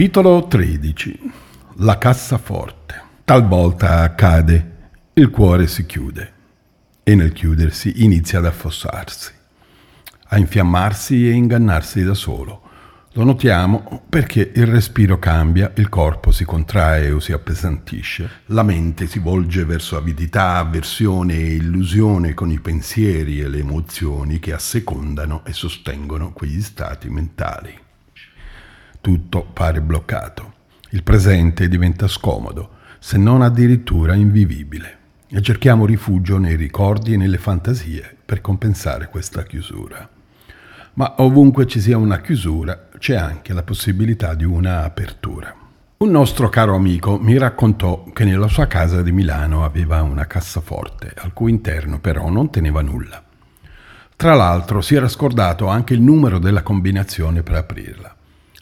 Capitolo 13 La cassaforte. Talvolta accade, il cuore si chiude e nel chiudersi inizia ad affossarsi, a infiammarsi e ingannarsi da solo. Lo notiamo perché il respiro cambia, il corpo si contrae o si appesantisce, la mente si volge verso avidità, avversione e illusione con i pensieri e le emozioni che assecondano e sostengono quegli stati mentali. Tutto pare bloccato. Il presente diventa scomodo, se non addirittura invivibile, e cerchiamo rifugio nei ricordi e nelle fantasie per compensare questa chiusura. Ma ovunque ci sia una chiusura, c'è anche la possibilità di una apertura. Un nostro caro amico mi raccontò che nella sua casa di Milano aveva una cassaforte, al cui interno però non teneva nulla. Tra l'altro si era scordato anche il numero della combinazione per aprirla.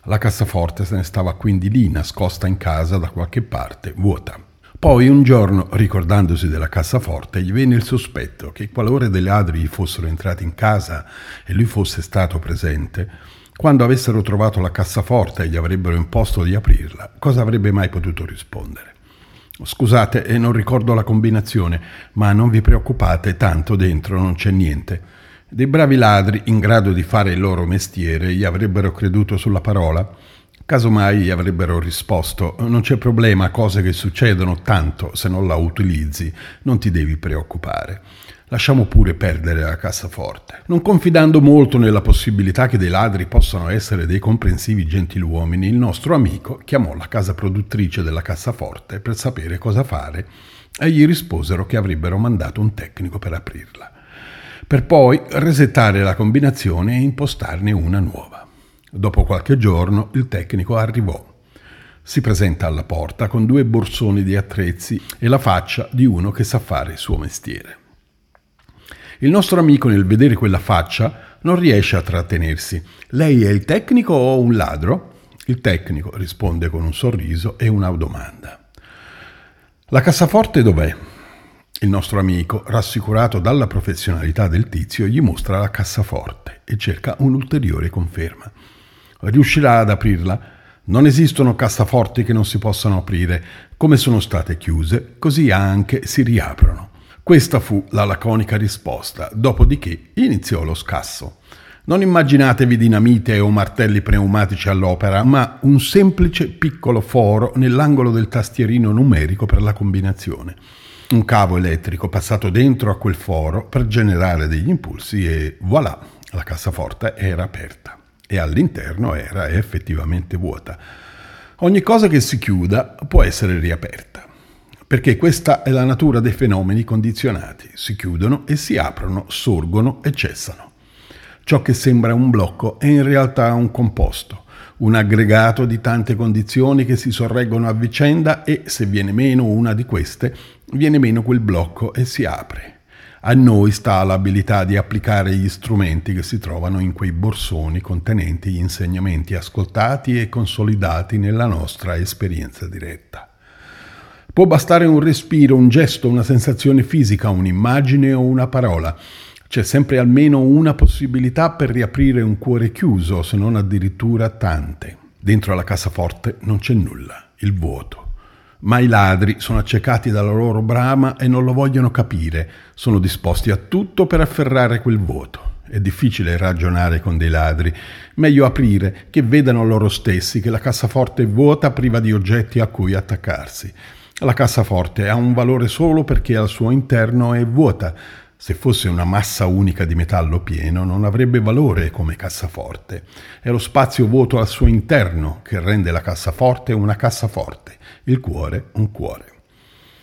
La cassaforte se ne stava quindi lì, nascosta in casa da qualche parte, vuota. Poi un giorno, ricordandosi della cassaforte, gli venne il sospetto che qualora dei ladri fossero entrati in casa e lui fosse stato presente, quando avessero trovato la cassaforte e gli avrebbero imposto di aprirla, cosa avrebbe mai potuto rispondere? Scusate, non ricordo la combinazione, ma non vi preoccupate, tanto dentro non c'è niente. Dei bravi ladri, in grado di fare il loro mestiere, gli avrebbero creduto sulla parola? Casomai gli avrebbero risposto: Non c'è problema, cose che succedono tanto, se non la utilizzi, non ti devi preoccupare. Lasciamo pure perdere la cassaforte. Non confidando molto nella possibilità che dei ladri possano essere dei comprensivi gentiluomini, il nostro amico chiamò la casa produttrice della cassaforte per sapere cosa fare e gli risposero che avrebbero mandato un tecnico per aprirla per poi resettare la combinazione e impostarne una nuova. Dopo qualche giorno il tecnico arrivò. Si presenta alla porta con due borsoni di attrezzi e la faccia di uno che sa fare il suo mestiere. Il nostro amico nel vedere quella faccia non riesce a trattenersi. Lei è il tecnico o un ladro? Il tecnico risponde con un sorriso e una domanda. La cassaforte dov'è? Il nostro amico, rassicurato dalla professionalità del tizio, gli mostra la cassaforte e cerca un'ulteriore conferma. Riuscirà ad aprirla? Non esistono cassaforti che non si possano aprire. Come sono state chiuse, così anche si riaprono. Questa fu la laconica risposta, dopodiché iniziò lo scasso. Non immaginatevi dinamite o martelli pneumatici all'opera, ma un semplice piccolo foro nell'angolo del tastierino numerico per la combinazione un cavo elettrico passato dentro a quel foro per generare degli impulsi e voilà, la cassaforte era aperta e all'interno era effettivamente vuota. Ogni cosa che si chiuda può essere riaperta, perché questa è la natura dei fenomeni condizionati, si chiudono e si aprono, sorgono e cessano. Ciò che sembra un blocco è in realtà un composto, un aggregato di tante condizioni che si sorreggono a vicenda e, se viene meno una di queste, viene meno quel blocco e si apre. A noi sta l'abilità di applicare gli strumenti che si trovano in quei borsoni contenenti gli insegnamenti ascoltati e consolidati nella nostra esperienza diretta. Può bastare un respiro, un gesto, una sensazione fisica, un'immagine o una parola. C'è sempre almeno una possibilità per riaprire un cuore chiuso, se non addirittura tante. Dentro la cassaforte non c'è nulla, il vuoto. Ma i ladri sono accecati dalla loro brama e non lo vogliono capire, sono disposti a tutto per afferrare quel vuoto. È difficile ragionare con dei ladri, meglio aprire, che vedano loro stessi che la cassaforte è vuota priva di oggetti a cui attaccarsi. La cassaforte ha un valore solo perché al suo interno è vuota. Se fosse una massa unica di metallo pieno non avrebbe valore come cassaforte. È lo spazio vuoto al suo interno che rende la cassaforte una cassaforte il cuore un cuore.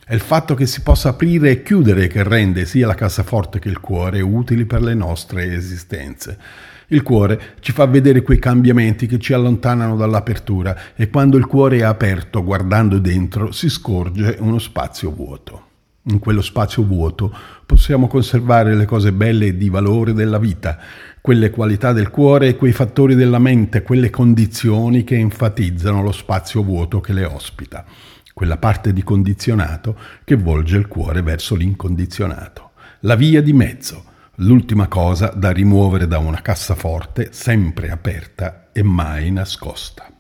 È il fatto che si possa aprire e chiudere che rende sia la cassaforte che il cuore utili per le nostre esistenze. Il cuore ci fa vedere quei cambiamenti che ci allontanano dall'apertura e quando il cuore è aperto, guardando dentro, si scorge uno spazio vuoto. In quello spazio vuoto possiamo conservare le cose belle e di valore della vita, quelle qualità del cuore e quei fattori della mente, quelle condizioni che enfatizzano lo spazio vuoto che le ospita, quella parte di condizionato che volge il cuore verso l'incondizionato, la via di mezzo, l'ultima cosa da rimuovere da una cassaforte sempre aperta e mai nascosta.